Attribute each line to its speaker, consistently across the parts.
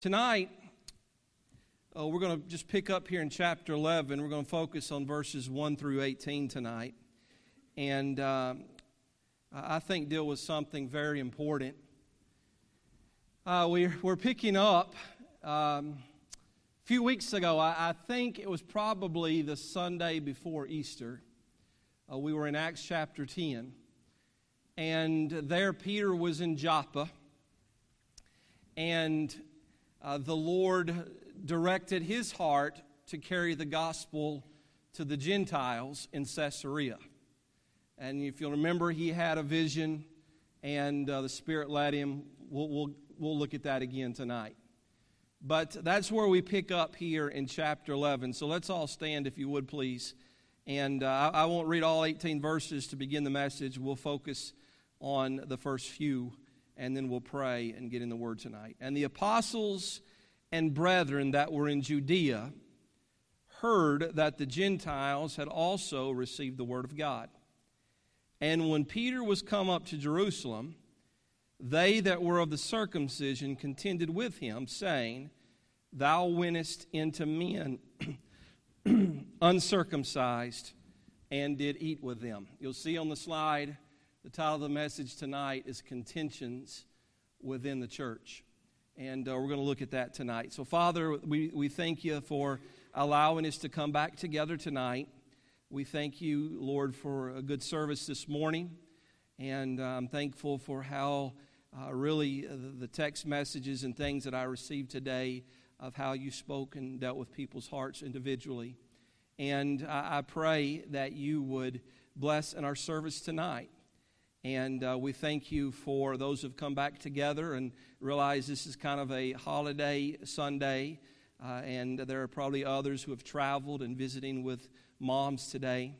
Speaker 1: Tonight, uh, we're going to just pick up here in chapter 11. We're going to focus on verses 1 through 18 tonight. And uh, I think deal with something very important. Uh, we're, we're picking up, um, a few weeks ago, I, I, think it was probably the Sunday before Easter, uh, we were in Acts chapter 10. And there, Peter was in Joppa. And uh, the Lord directed his heart to carry the gospel to the Gentiles in Caesarea. And if you'll remember, he had a vision, and uh, the Spirit led him. We'll, we'll, we'll look at that again tonight. But that's where we pick up here in chapter 11. So let's all stand, if you would, please. And uh, I, I won't read all 18 verses to begin the message. We'll focus on the first few and then we'll pray and get in the word tonight. And the apostles and brethren that were in Judea heard that the Gentiles had also received the word of God. And when Peter was come up to Jerusalem, they that were of the circumcision contended with him, saying, Thou wentest into men uncircumcised and did eat with them. You'll see on the slide the title of the message tonight is Contentions Within the Church. And uh, we're going to look at that tonight. So, Father, we, we thank you for allowing us to come back together tonight. We thank you, Lord, for a good service this morning. And uh, I'm thankful for how uh, really uh, the text messages and things that I received today of how you spoke and dealt with people's hearts individually. And I, I pray that you would bless in our service tonight. And uh, we thank you for those who've come back together and realize this is kind of a holiday Sunday. Uh, and there are probably others who have traveled and visiting with moms today.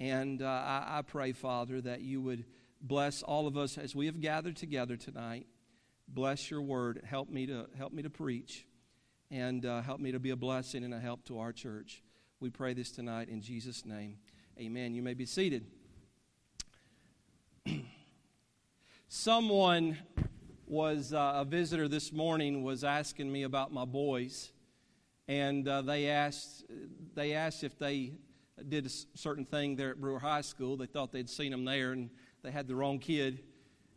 Speaker 1: And uh, I, I, pray, Father, that you would bless all of us as we have gathered together tonight. Bless your word. Help me to help me to preach, and uh, help me to be a blessing and a help to our church. We pray this tonight in Jesus' name. Amen. You may be seated. Someone was uh, a visitor this morning was asking me about my boys, and uh, they asked they asked if they did a certain thing there at Brewer High School. They thought they'd seen them there, and they had the wrong kid.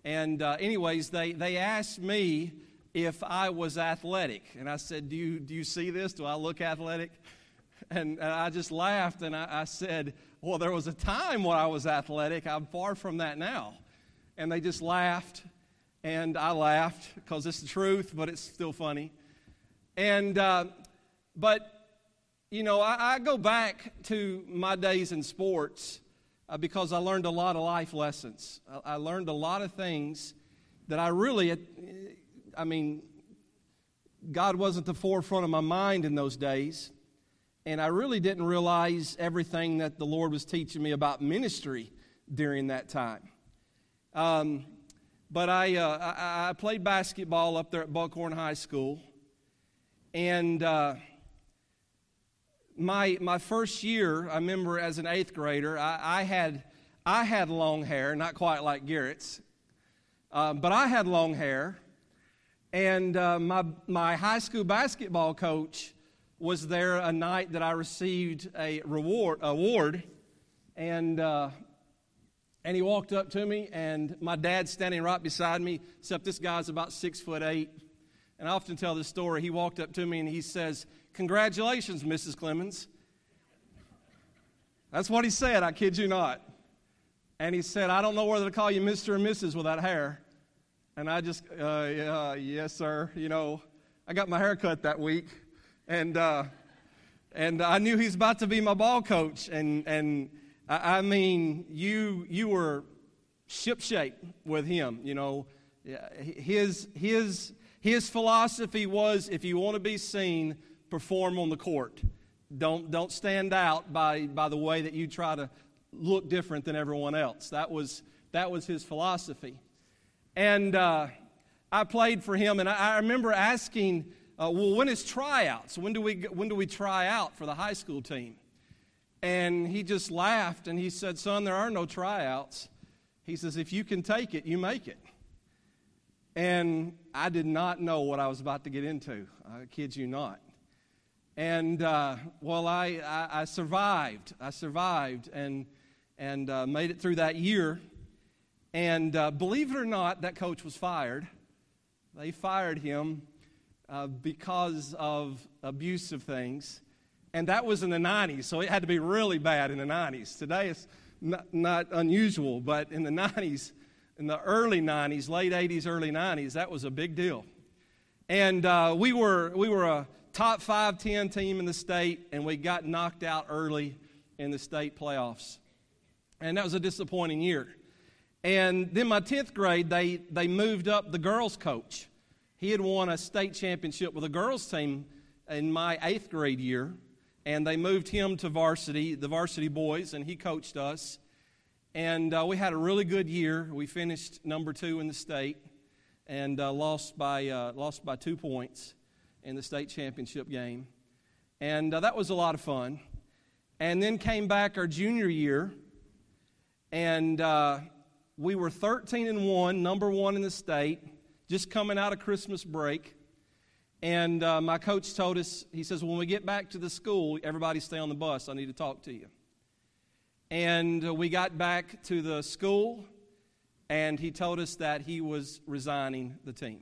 Speaker 1: And uh, anyways, they they asked me if I was athletic, and I said, "Do you do you see this? Do I look athletic?" And, and I just laughed, and I, I said, "Well, there was a time when I was athletic. I'm far from that now." And they just laughed. And I laughed because it's the truth, but it's still funny. And, uh, but, you know, I, I, go back to my days in sports uh, because I learned a lot of life lessons. I, I learned a lot of things that I really, I mean, God wasn't the forefront of my mind in those days. And I really didn't realize everything that the Lord was teaching me about ministry during that time. Um, but I, uh, I, I, played basketball up there at Buckhorn High School. And uh, my, my first year, I remember as an eighth grader, I, I had, I had long hair, not quite like Garrett's, uh, but I had long hair. And uh, my, my high school basketball coach was there a night that I received a reward award. And uh, and he walked up to me, and my dad's standing right beside me, except this guy's about six foot eight. And I often tell this story. He walked up to me and he says, Congratulations, Mrs. Clemens. That's what he said, I kid you not. And he said, I don't know whether to call you Mr. or Mrs. with that hair. And I just, uh, yeah, yes, sir. You know, I got my hair cut that week. And, uh, and I knew he's about to be my ball coach. And, and I, mean, you, you were shipshape with him, you know. His, his, his philosophy was if you want to be seen, perform on the court. Don't, don't stand out by, by the way that you try to look different than everyone else. That was, that was his philosophy. And uh, I played for him, and I, I remember asking, uh, well, when is tryouts? When do, we, when do we try out for the high school team? And he just laughed and he said, Son, there are no tryouts. He says, If you can take it, you make it. And I did not know what I was about to get into. I kid you not. And uh, well, I, I, I, survived. I survived and, and uh, made it through that year. And uh, believe it or not, that coach was fired. They fired him uh, because of abusive things. And that was in the 90s, so it had to be really bad in the 90s. Today it's not, not unusual, but in the 90s, in the early 90s, late 80s, early 90s, that was a big deal. And uh, we, were, we were a top 5 10 team in the state, and we got knocked out early in the state playoffs. And that was a disappointing year. And then my 10th grade, they, they moved up the girls' coach. He had won a state championship with a girls' team in my eighth grade year, and they moved him to varsity, the varsity boys, and he coached us. And uh, we had a really good year. We finished number two in the state and uh, lost, by, uh, lost by two points in the state championship game. And uh, that was a lot of fun. And then came back our junior year, and uh, we were 13 and 1, number one in the state, just coming out of Christmas break. And uh, my coach told us, he says, when we get back to the school, everybody stay on the bus. I need to talk to you. And uh, we got back to the school, and he told us that he was resigning the team.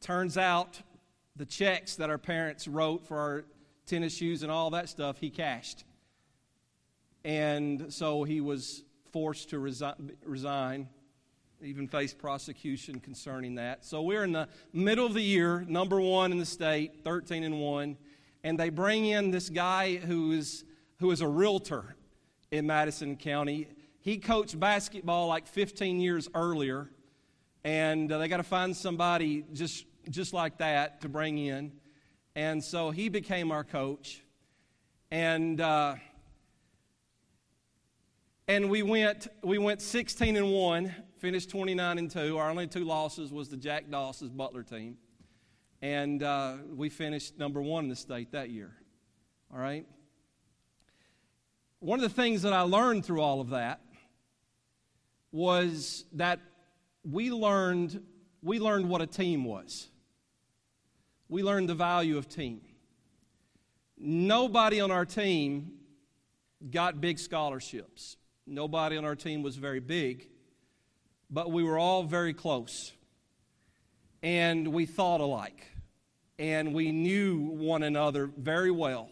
Speaker 1: Turns out the checks that our parents wrote for our tennis shoes and all that stuff, he cashed. And so he was forced to resi- resign, even faced prosecution concerning that. So we're in the middle of the year, number one in the state, 13 and 1, and they bring in this guy who is, who is a realtor in Madison County. He coached basketball like 15 years earlier, and uh, they got to find somebody just just like that to bring in. And so he became our coach. And, uh, and we went, we went 16 and 1, finished 29 and 2. Our only two losses was the Jack Dawson's Butler team. And uh, we finished number one in the state that year. All right? One of the things that I learned through all of that was that we learned, we learned what a team was we learned the value of team. Nobody on our team got big scholarships. Nobody on our team was very big, but we were all very close. And we thought alike. And we knew one another very well.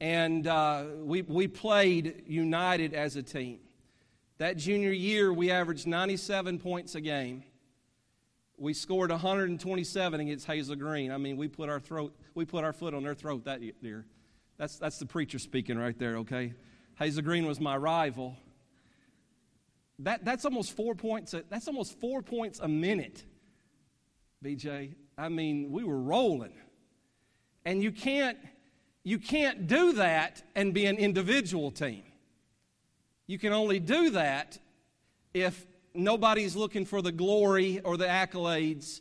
Speaker 1: And uh, we, we played united as a team. That junior year, we averaged 97 points a game. We scored 127 against Hazel Green. I mean, we put our throat, we put our foot on their throat that year. That's, that's the preacher speaking right there, okay? Hazel Green was my rival. That, that's almost four points. A, that's almost four points a minute, BJ. I mean, we were rolling. And you can't, you can't do that and be an individual team. You can only do that if nobody's looking for the glory or the accolades.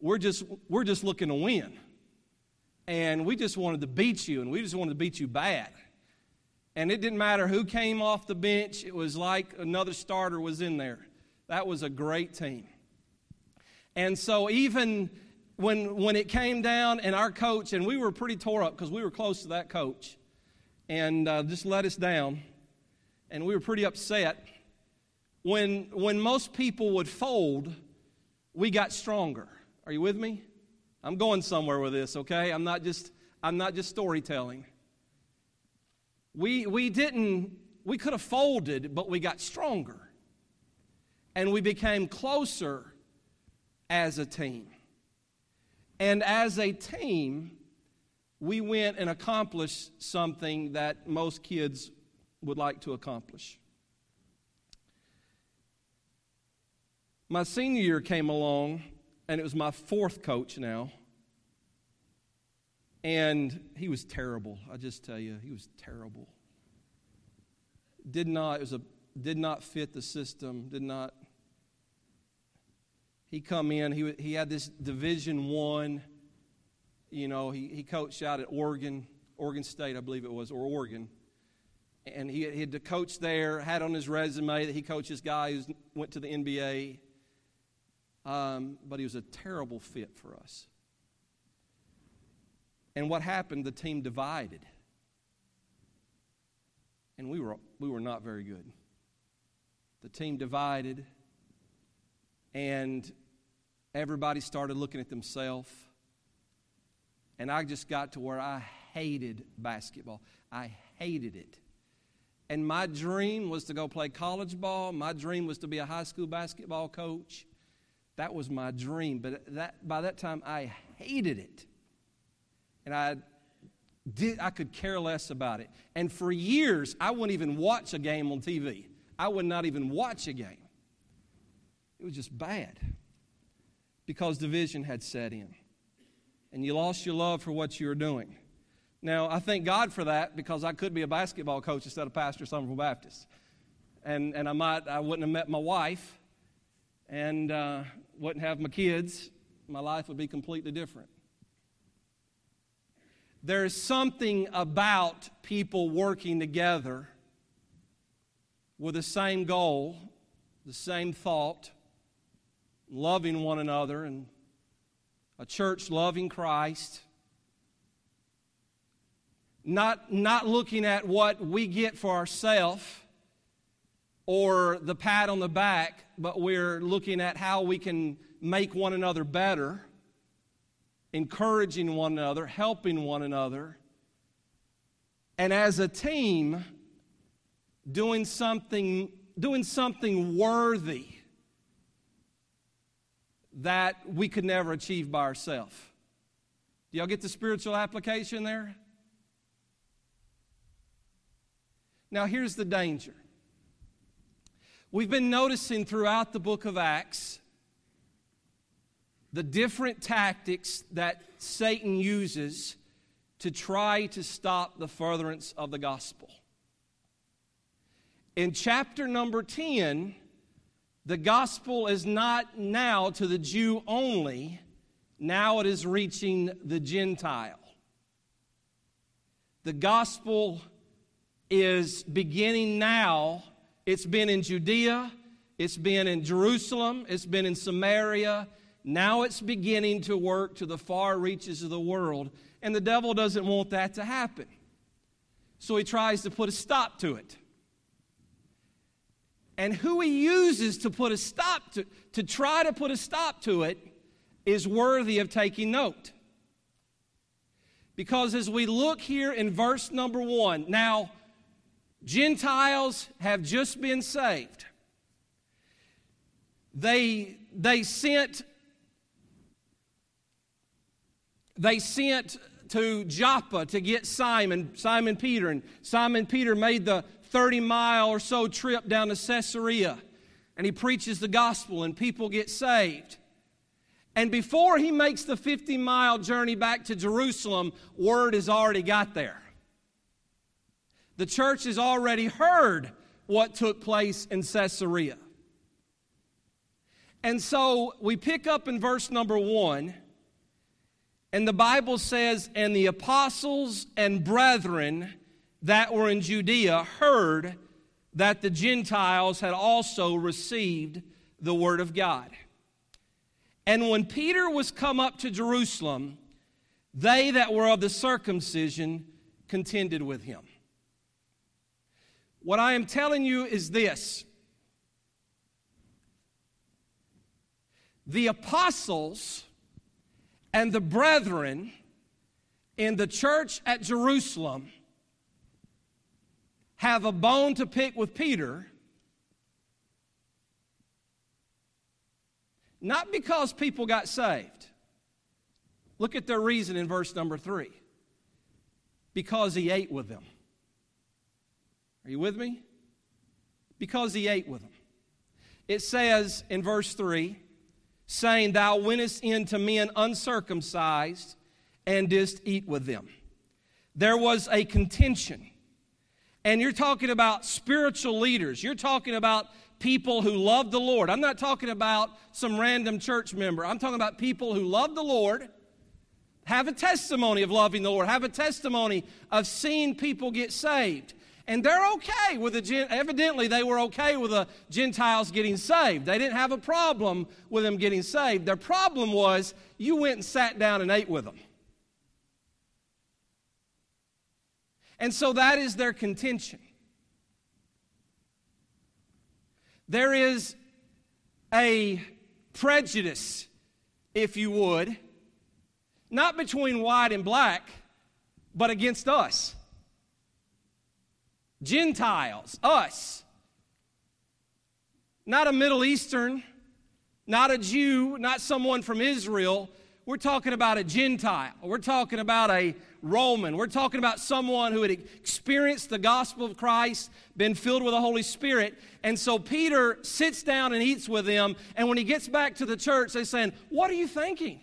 Speaker 1: We're just, we're just looking to win. And we just wanted to beat you, and we just wanted to beat you bad. And it didn't matter who came off the bench, it was like another starter was in there. That was a great team. And so, even when, when it came down, and our coach, and we were pretty tore up because we were close to that coach, and uh, just let us down, and we were pretty upset when, when most people would fold, we got stronger. Are you with me? I'm going somewhere with this, okay? I'm not just, I'm not just storytelling. We, we didn't, we could have folded, but we got stronger. And we became closer as a team. And as a team, we went and accomplished something that most kids would like to accomplish. My senior year came along, and it was my fourth coach now. And he was terrible. I just tell you, he was terrible. Did not, was a, did not fit the system, did not. He come in, he, he had this Division One, you know, he, he coached out at Oregon, Oregon State, I believe it was, or Oregon. And he, he had to coach there, had on his resume that he coached this guy who went to the NBA um, but he was a terrible fit for us. And what happened? The team divided. And we were, we were not very good. The team divided, and everybody started looking at themselves. And I just got to where I hated basketball. I hated it. And my dream was to go play college ball. My dream was to be a high school basketball coach. That was my dream. But that, by that time, I hated it. And I, did, I could care less about it. And for years, I wouldn't even watch a game on TV. I would not even watch a game. It was just bad because division had set in. And you lost your love for what you were doing. Now, I thank God for that because I could be a basketball coach instead of pastor Somerville Baptist. And, and I might, I wouldn't have met my wife and uh, wouldn't have my kids. My life would be completely different. There's something about people working together with the same goal, the same thought, loving one another, and a church loving Christ. Not, not looking at what we get for ourselves or the pat on the back, but we're looking at how we can make one another better, encouraging one another, helping one another, and as a team, doing something, doing something worthy that we could never achieve by ourselves. Do y'all get the spiritual application there? Now, here's the danger. We've been noticing throughout the book of Acts the different tactics that Satan uses to try to stop the furtherance of the gospel. In chapter number 10, the gospel is not now to the Jew only, now it is reaching the Gentile. The gospel is beginning now. It's been in Judea, it's been in Jerusalem, it's been in Samaria. Now it's beginning to work to the far reaches of the world. And the devil doesn't want that to happen. So he tries to put a stop to it. And who he uses to put a stop to, to try to put a stop to it, is worthy of taking note. Because as we look here in verse number one, now, Gentiles have just been saved. They, they sent they sent to Joppa to get Simon, Simon Peter, and Simon Peter made the 30 mile or so trip down to Caesarea and he preaches the gospel and people get saved. And before he makes the 50 mile journey back to Jerusalem, word has already got there. The church has already heard what took place in Caesarea. And so we pick up in verse number one, and the Bible says, And the apostles and brethren that were in Judea heard that the Gentiles had also received the word of God. And when Peter was come up to Jerusalem, they that were of the circumcision contended with him. What I am telling you is this the apostles and the brethren in the church at Jerusalem have a bone to pick with Peter. Not because people got saved. Look at their reason in verse number three. Because he ate with them. Are you with me? Because he ate with them. It says in verse 3 saying, Thou wentest in to men uncircumcised and didst eat with them. There was a contention. And you're talking about spiritual leaders. You're talking about people who love the Lord. I'm not talking about some random church member. I'm talking about people who love the Lord, have a testimony of loving the Lord, have a testimony of seeing people get saved. And they're okay with the, evidently, they were okay with the Gentiles getting saved. They didn't have a problem with them getting saved. Their problem was you went and sat down and ate with them. And so that is their contention. There is a prejudice, if you would, not between white and black, but against us. Gentiles, us. Not a Middle Eastern, not a Jew, not someone from Israel. We're talking about a Gentile. We're talking about a Roman. We're talking about someone who had experienced the gospel of Christ, been filled with the Holy Spirit. And so Peter sits down and eats with them. And when he gets back to the church, they're saying, What are you thinking?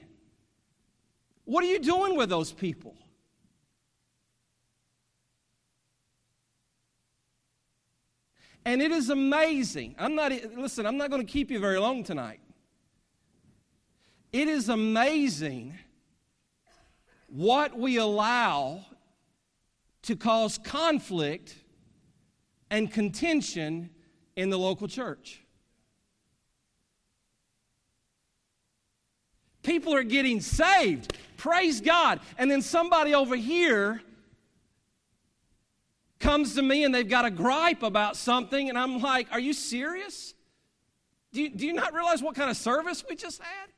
Speaker 1: What are you doing with those people? And it is amazing. I'm not, listen, I'm not going to keep you very long tonight. It is amazing what we allow to cause conflict and contention in the local church. People are getting saved. Praise God. And then somebody over here comes to me and they've got a gripe about something, and I'm like, Are you serious? Do you, do you not realize what kind of service we just had?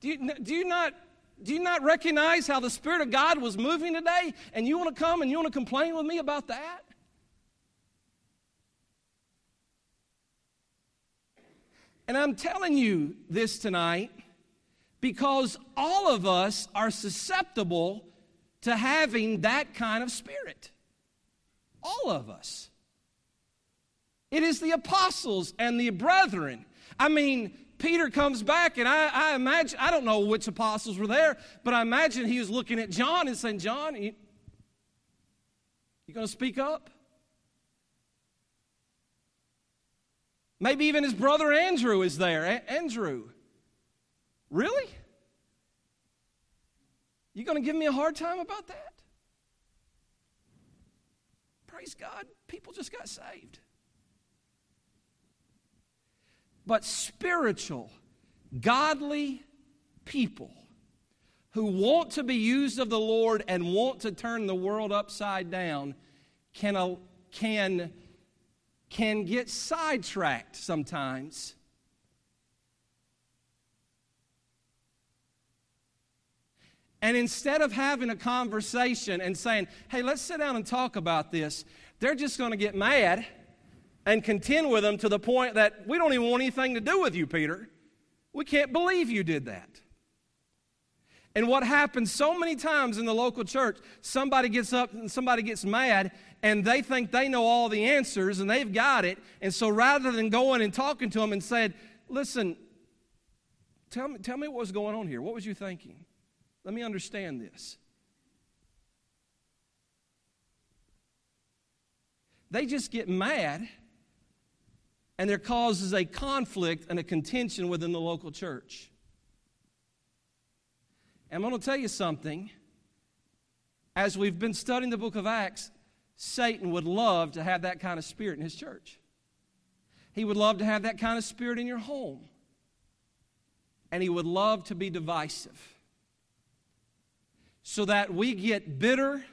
Speaker 1: Do you, do you not do you not recognize how the Spirit of God was moving today? And you want to come and you want to complain with me about that? And I'm telling you this tonight because all of us are susceptible to having that kind of spirit. All of us. It is the apostles and the brethren. I mean, Peter comes back, and I, I, imagine, I don't know which apostles were there, but I imagine he was looking at John and saying, John, you, you going to speak up? Maybe even his brother Andrew is there. A- Andrew, really? You going to give me a hard time about that? Praise God, people just got saved. But spiritual, godly people who want to be used of the Lord and want to turn the world upside down can, can, can get sidetracked sometimes And instead of having a conversation and saying, hey, let's sit down and talk about this, they're just going to get mad and contend with them to the point that we don't even want anything to do with you, Peter. We can't believe you did that. And what happens so many times in the local church, somebody gets up and somebody gets mad and they think they know all the answers and they've got it. And so rather than going and talking to them and said, listen, tell me, tell me what was going on here. What was you thinking? Let me understand this. They just get mad, and there causes a conflict and a contention within the local church. And I'm going to tell you something. As we've been studying the book of Acts, Satan would love to have that kind of spirit in his church. He would love to have that kind of spirit in your home. And he would love to be divisive so that we get bitter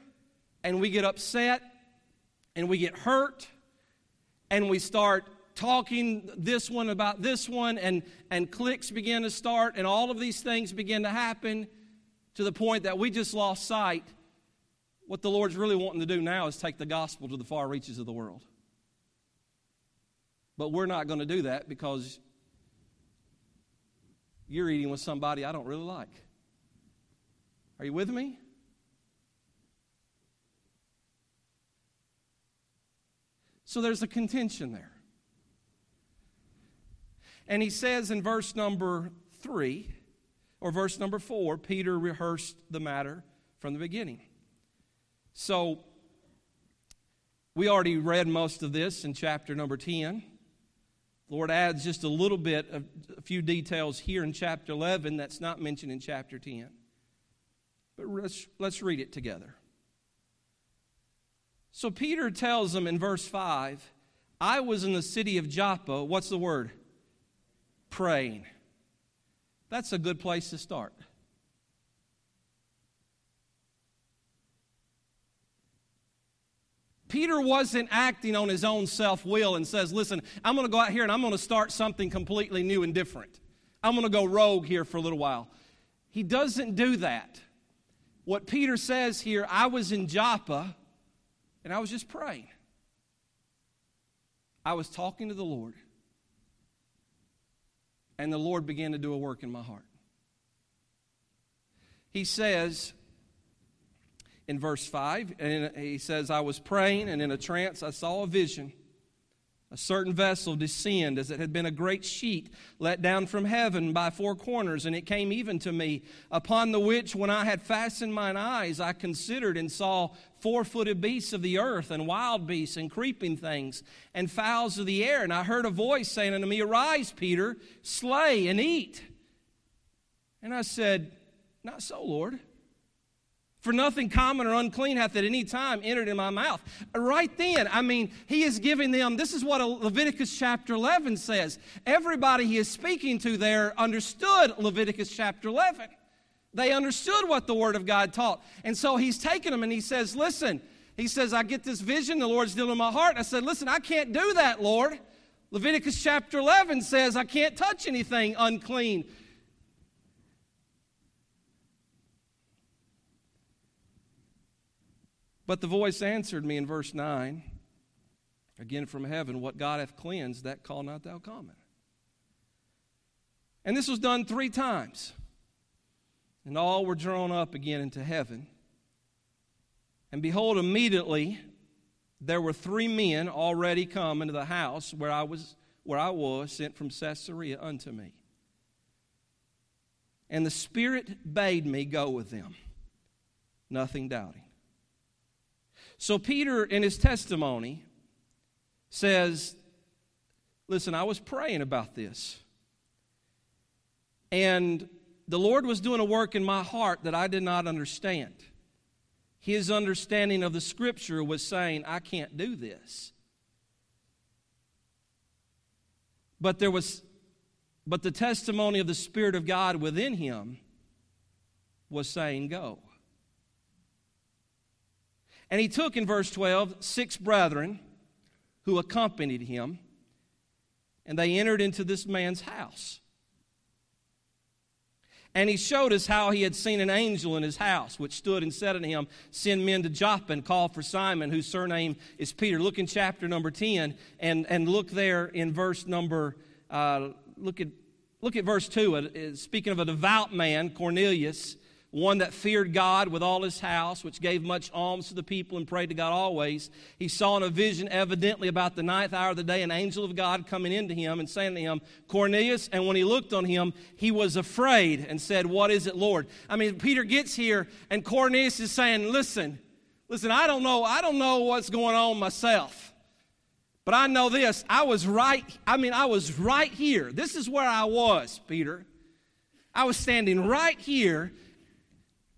Speaker 1: and we get upset and we get hurt and we start talking this one about this one and, and clicks begin to start and all of these things begin to happen to the point that we just lost sight. What the lord's really wanting to do now is take the gospel to the far reaches of the world. But we're not going to do that because you're eating with somebody i don't really like are you with me? So there's a contention there. And he says in verse number three, or verse number four, Peter rehearsed the matter from the beginning. So we already read most of this in chapter number 10. Lord adds just a little bit of a few details here in chapter 11 that's not mentioned in chapter 10. But let's, let's read it together. So Peter tells them in verse 5 I was in the city of Joppa. What's the word? Praying. That's a good place to start. Peter wasn't acting on his own self will and says, Listen, I'm going to go out here and I'm going to start something completely new and different. I'm going to go rogue here for a little while. He doesn't do that. What Peter says here, I was in Joppa and I was just praying. I was talking to the Lord, and the Lord began to do a work in my heart. He says, in verse 5. And he says, I was praying, and in a trance I saw a vision. A certain vessel descend as it had been a great sheet let down from heaven by four corners, and it came even to me, upon the which, when I had fastened mine eyes, I considered and saw four footed beasts of the earth, and wild beasts, and creeping things, and fowls of the air. And I heard a voice saying unto me, Arise, Peter, slay and eat. And I said, Not so, Lord. For nothing common or unclean hath at any time entered in my mouth. Right then, I mean, he is giving them, this is what Leviticus chapter 11 says. Everybody he is speaking to there understood Leviticus chapter 11. They understood what the Word of God taught. And so he's taking them and he says, Listen, he says, I get this vision, the Lord's dealing in my heart. I said, Listen, I can't do that, Lord. Leviticus chapter 11 says, I can't touch anything unclean But the voice answered me in verse 9, again from heaven, What God hath cleansed, that call not thou common. And this was done three times. And all were drawn up again into heaven. And behold, immediately there were three men already come into the house where I was, where I was sent from Caesarea unto me. And the Spirit bade me go with them, nothing doubting. So, Peter, in his testimony, says, Listen, I was praying about this. And the Lord was doing a work in my heart that I did not understand. His understanding of the scripture was saying, I can't do this. But there was but the testimony of the Spirit of God within him was saying, Go. And he took in verse 12 six brethren who accompanied him, and they entered into this man's house. And he showed us how he had seen an angel in his house, which stood and said unto him, Send men to Joppa and call for Simon, whose surname is Peter. Look in chapter number 10 and, and look there in verse number, uh, look, at, look at verse 2. Uh, speaking of a devout man, Cornelius, one that feared God with all his house, which gave much alms to the people and prayed to God always. He saw in a vision, evidently about the ninth hour of the day, an angel of God coming into him and saying to him, Cornelius. And when he looked on him, he was afraid and said, What is it, Lord? I mean, Peter gets here, and Cornelius is saying, Listen, listen, I don't know, I don't know what's going on myself. But I know this. I was right, I mean, I was right here. This is where I was, Peter. I was standing right here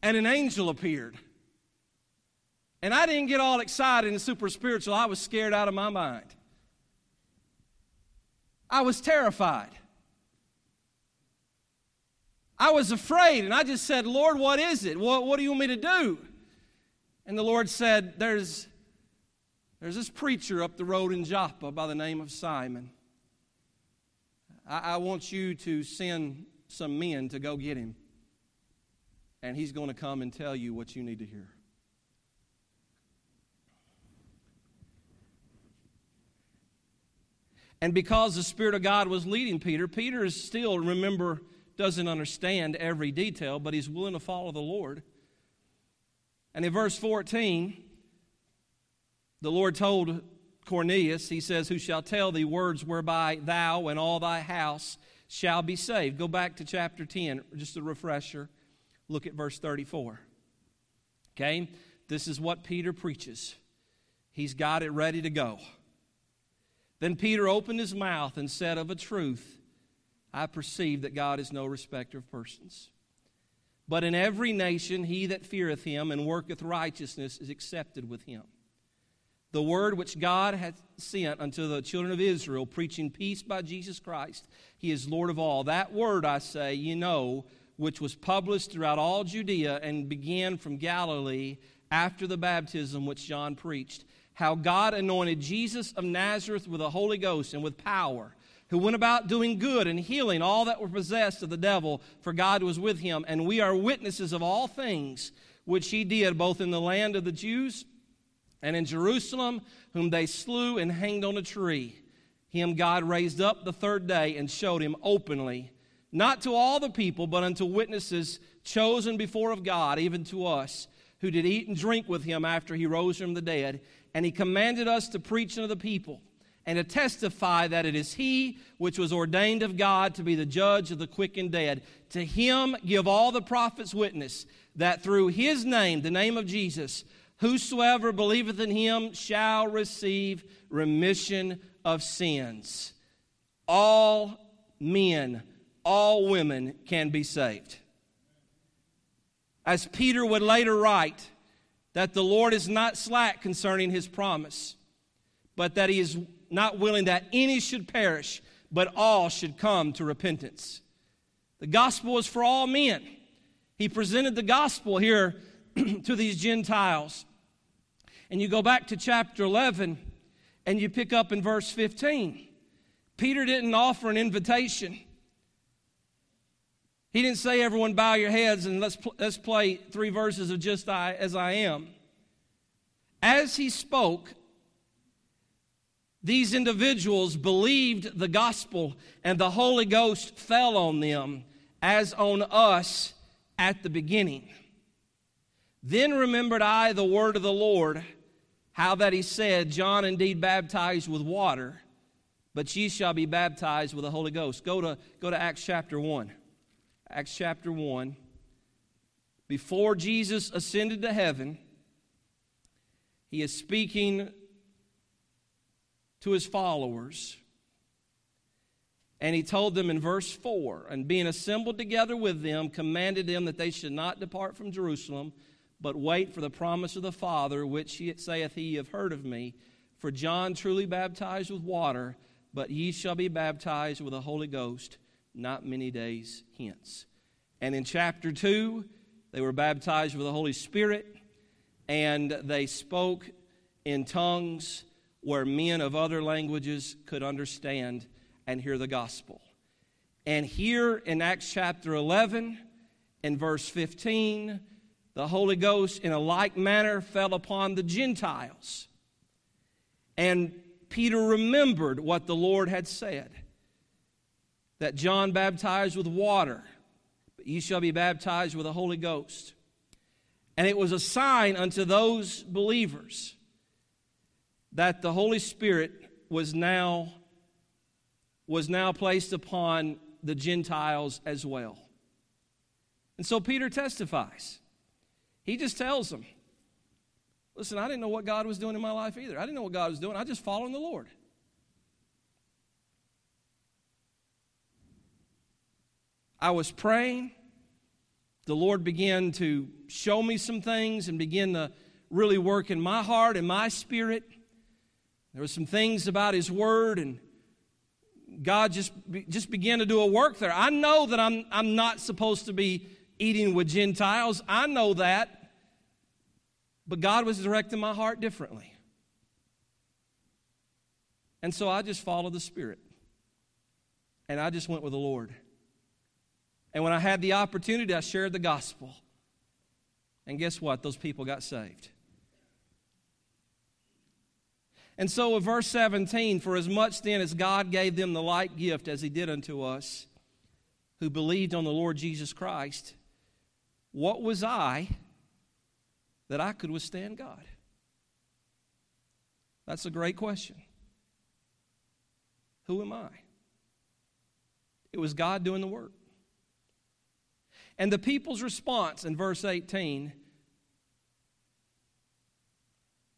Speaker 1: and an angel appeared. And I didn't get all excited and super spiritual. I was scared out of my mind. I was terrified. I was afraid, and I just said, Lord, what is it? What, what do you want me to do? And the Lord said, There's, there's this preacher up the road in Joppa by the name of Simon. I, I want you to send some men to go get him and he's going to come and tell you what you need to hear. And because the Spirit of God was leading Peter, Peter is still, remember, doesn't understand every detail, but he's willing to follow the Lord. And in verse 14, the Lord told Cornelius, He says, Who shall tell thee words whereby thou and all thy house shall be saved? Go back to chapter 10, just a refresher. Look at verse 34. Okay? This is what Peter preaches. He's got it ready to go. Then Peter opened his mouth and said, Of a truth, I perceive that God is no respecter of persons. But in every nation, he that feareth him and worketh righteousness is accepted with him. the word which God hath sent unto the children of Israel, preaching peace by Jesus Christ. He is Lord of all. That word, I say, you know, which was published throughout all Judea and began from Galilee after the baptism which John preached, how God anointed Jesus of Nazareth with the Holy Ghost and with power, who went about doing good and healing all that were possessed of the devil, for God was with him. And we are witnesses of all things which he did, both in the land of the Jews and in Jerusalem, whom they slew and hanged on a tree. Him God raised up the third day and showed him openly, not to all the people, but unto witnesses chosen before of God, even to us, who did eat and drink with him after he rose from the dead. And he commanded us to preach unto the people and to testify that it is he which was ordained of God to be the judge of the quick and dead. To him give all the prophets witness that through his name, the name of Jesus, Whosoever believeth in him shall receive remission of sins. All men, all women can be saved. As Peter would later write, that the Lord is not slack concerning his promise, but that he is not willing that any should perish, but all should come to repentance. The gospel is for all men. He presented the gospel here to these Gentiles. And you go back to chapter 11 and you pick up in verse 15. Peter didn't offer an invitation. He didn't say, Everyone bow your heads and let's, pl- let's play three verses of Just I as I Am. As he spoke, these individuals believed the gospel and the Holy Ghost fell on them as on us at the beginning. Then remembered I the word of the Lord, how that he said, John indeed baptized with water, but ye shall be baptized with the Holy Ghost. Go to, go to Acts chapter 1. Acts chapter 1. Before Jesus ascended to heaven, he is speaking to his followers. And he told them in verse 4 and being assembled together with them, commanded them that they should not depart from Jerusalem but wait for the promise of the Father, which he saith he have heard of me. For John truly baptized with water, but ye shall be baptized with the Holy Ghost not many days hence. And in chapter 2, they were baptized with the Holy Spirit, and they spoke in tongues where men of other languages could understand and hear the gospel. And here in Acts chapter 11, in verse 15, the Holy Ghost in a like manner fell upon the Gentiles. And Peter remembered what the Lord had said that John baptized with water, but ye shall be baptized with the Holy Ghost. And it was a sign unto those believers that the Holy Spirit was now was now placed upon the Gentiles as well. And so Peter testifies he just tells them, Listen, I didn't know what God was doing in my life either. I didn't know what God was doing. I just followed the Lord. I was praying. The Lord began to show me some things and begin to really work in my heart and my spirit. There were some things about His Word, and God just, just began to do a work there. I know that I'm, I'm not supposed to be eating with Gentiles. I know that. But God was directing my heart differently. And so I just followed the Spirit. And I just went with the Lord. And when I had the opportunity, I shared the gospel. And guess what? Those people got saved. And so, with verse 17, for as much then as God gave them the like gift as he did unto us, who believed on the Lord Jesus Christ, what was I that I could withstand God? That's a great question. Who am I? It was God doing the work. And the people's response in verse 18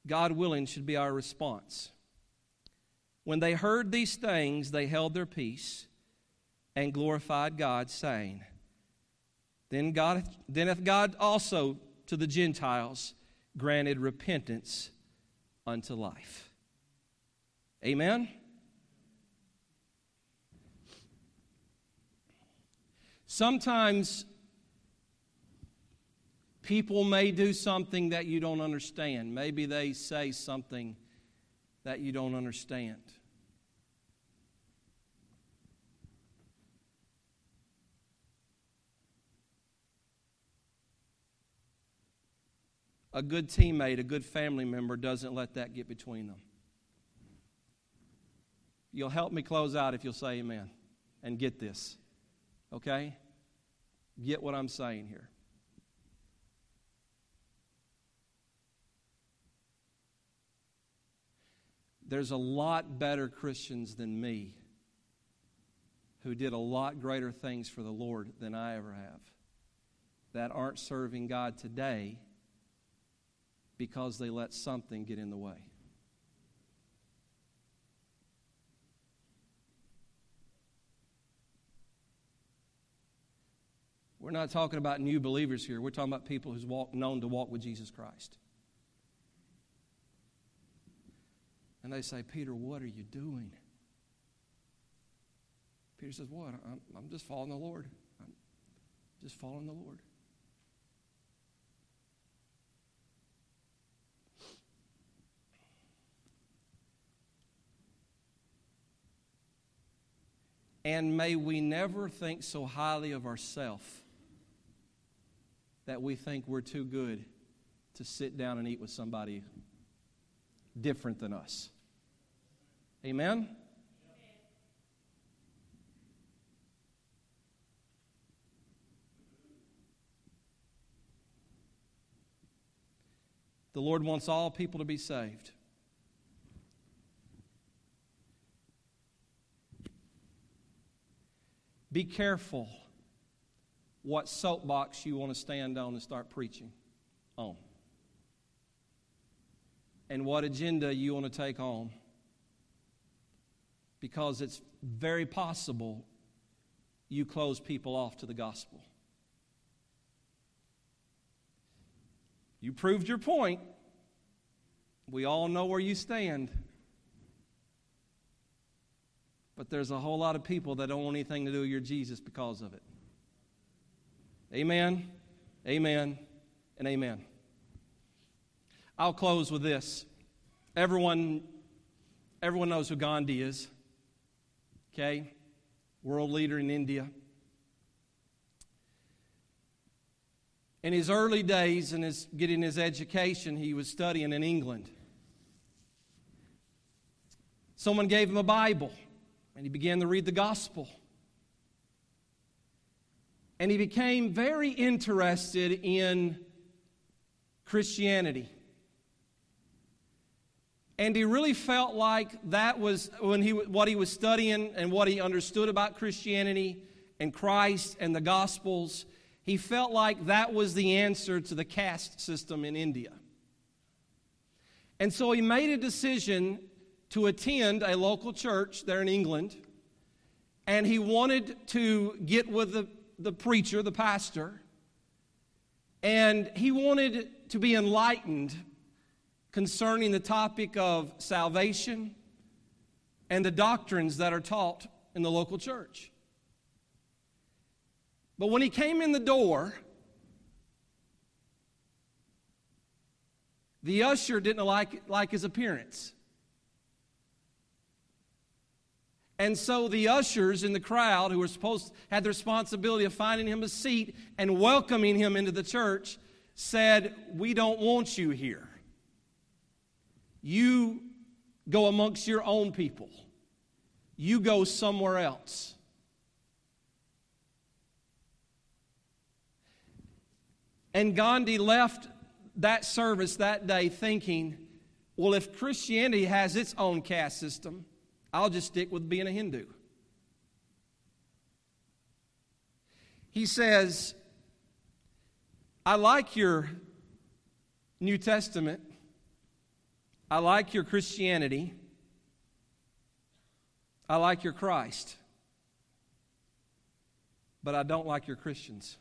Speaker 1: God willing should be our response. When they heard these things, they held their peace and glorified God, saying, then God, then hath God also to the Gentiles granted repentance unto life. Amen? Sometimes people may do something that you don't understand. Maybe they say something that you don't understand. A good teammate, a good family member doesn't let that get between them. You'll help me close out if you'll say amen and get this. Okay? Get what I'm saying here. There's a lot better Christians than me who did a lot greater things for the Lord than I ever have that aren't serving God today because they let something get in the way. We're not talking about new believers here. We're talking about people who's walk, known to walk with Jesus Christ. And they say, Peter, what are you doing? Peter says, What? I'm, I'm just following the Lord. I'm just following the Lord. And may we never think so highly of ourselves that we think we're too good to sit down and eat with somebody different than us. Amen? The Lord wants all people to be saved. Be careful what soapbox you want to stand on and start preaching on, and what agenda you want to take on, because it's very possible you close people off to the gospel. You proved your point. We all know where you stand. But there's a whole lot of people that don't want anything to do with your Jesus because of it. Amen, amen, and amen. I'll close with this. Everyone, everyone knows who Gandhi is. Okay? World leader in India. In his early days and his getting his education, he was studying in England. Someone gave him a Bible and he began to read the gospel. And he became very interested in Christianity. And he really felt like that was when he, what he was studying and what he understood about Christianity and Christ and the Gospels. He felt like that was the answer to the caste system in India. And so he made a decision to attend a local church there in England, and he wanted to get with the, the preacher, the pastor, and he wanted to be enlightened concerning the topic of salvation and the doctrines that are taught in the local church. But when he came in the door, the usher didn't like, like his appearance. And so the ushers in the crowd who were supposed had the responsibility of finding him a seat and welcoming him into the church said, "We don't want you here. You go amongst your own people. You go somewhere else." And Gandhi left that service that day thinking, well, if Christianity has its own caste system, I'll just stick with being a Hindu. He says, I like your New Testament. I like your Christianity. I like your Christ. But I don't like your Christians.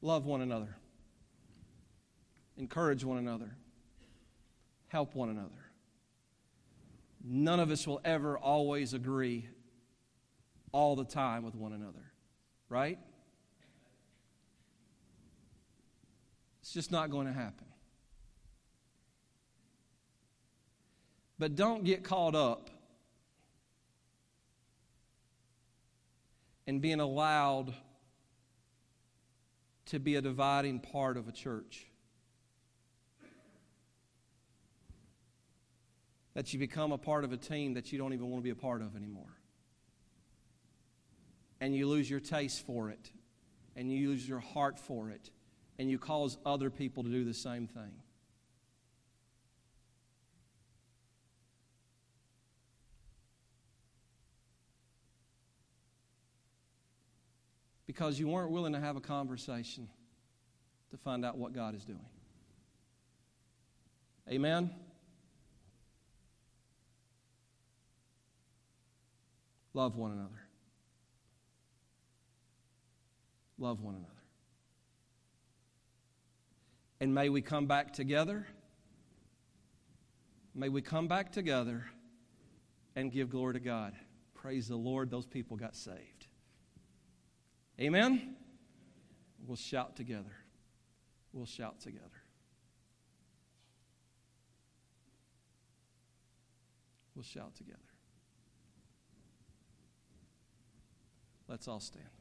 Speaker 1: Love one another. Encourage one another. Help one another. None of us will ever always agree all the time with one another, right? It's just not going to happen. But don't get caught up in being allowed to be a dividing part of a church. That you become a part of a team that you don't even want to be a part of anymore. And you lose your taste for it, and you lose your heart for it, and you cause other people to do the same thing. because you weren't willing to have a conversation to find out what God is doing. Amen? Love one another. Love one another. And may we come back together. May we come back together and give glory to God. Praise the Lord, those people got saved. Amen? We'll shout together. We'll shout together. We'll shout together. Let's all stand.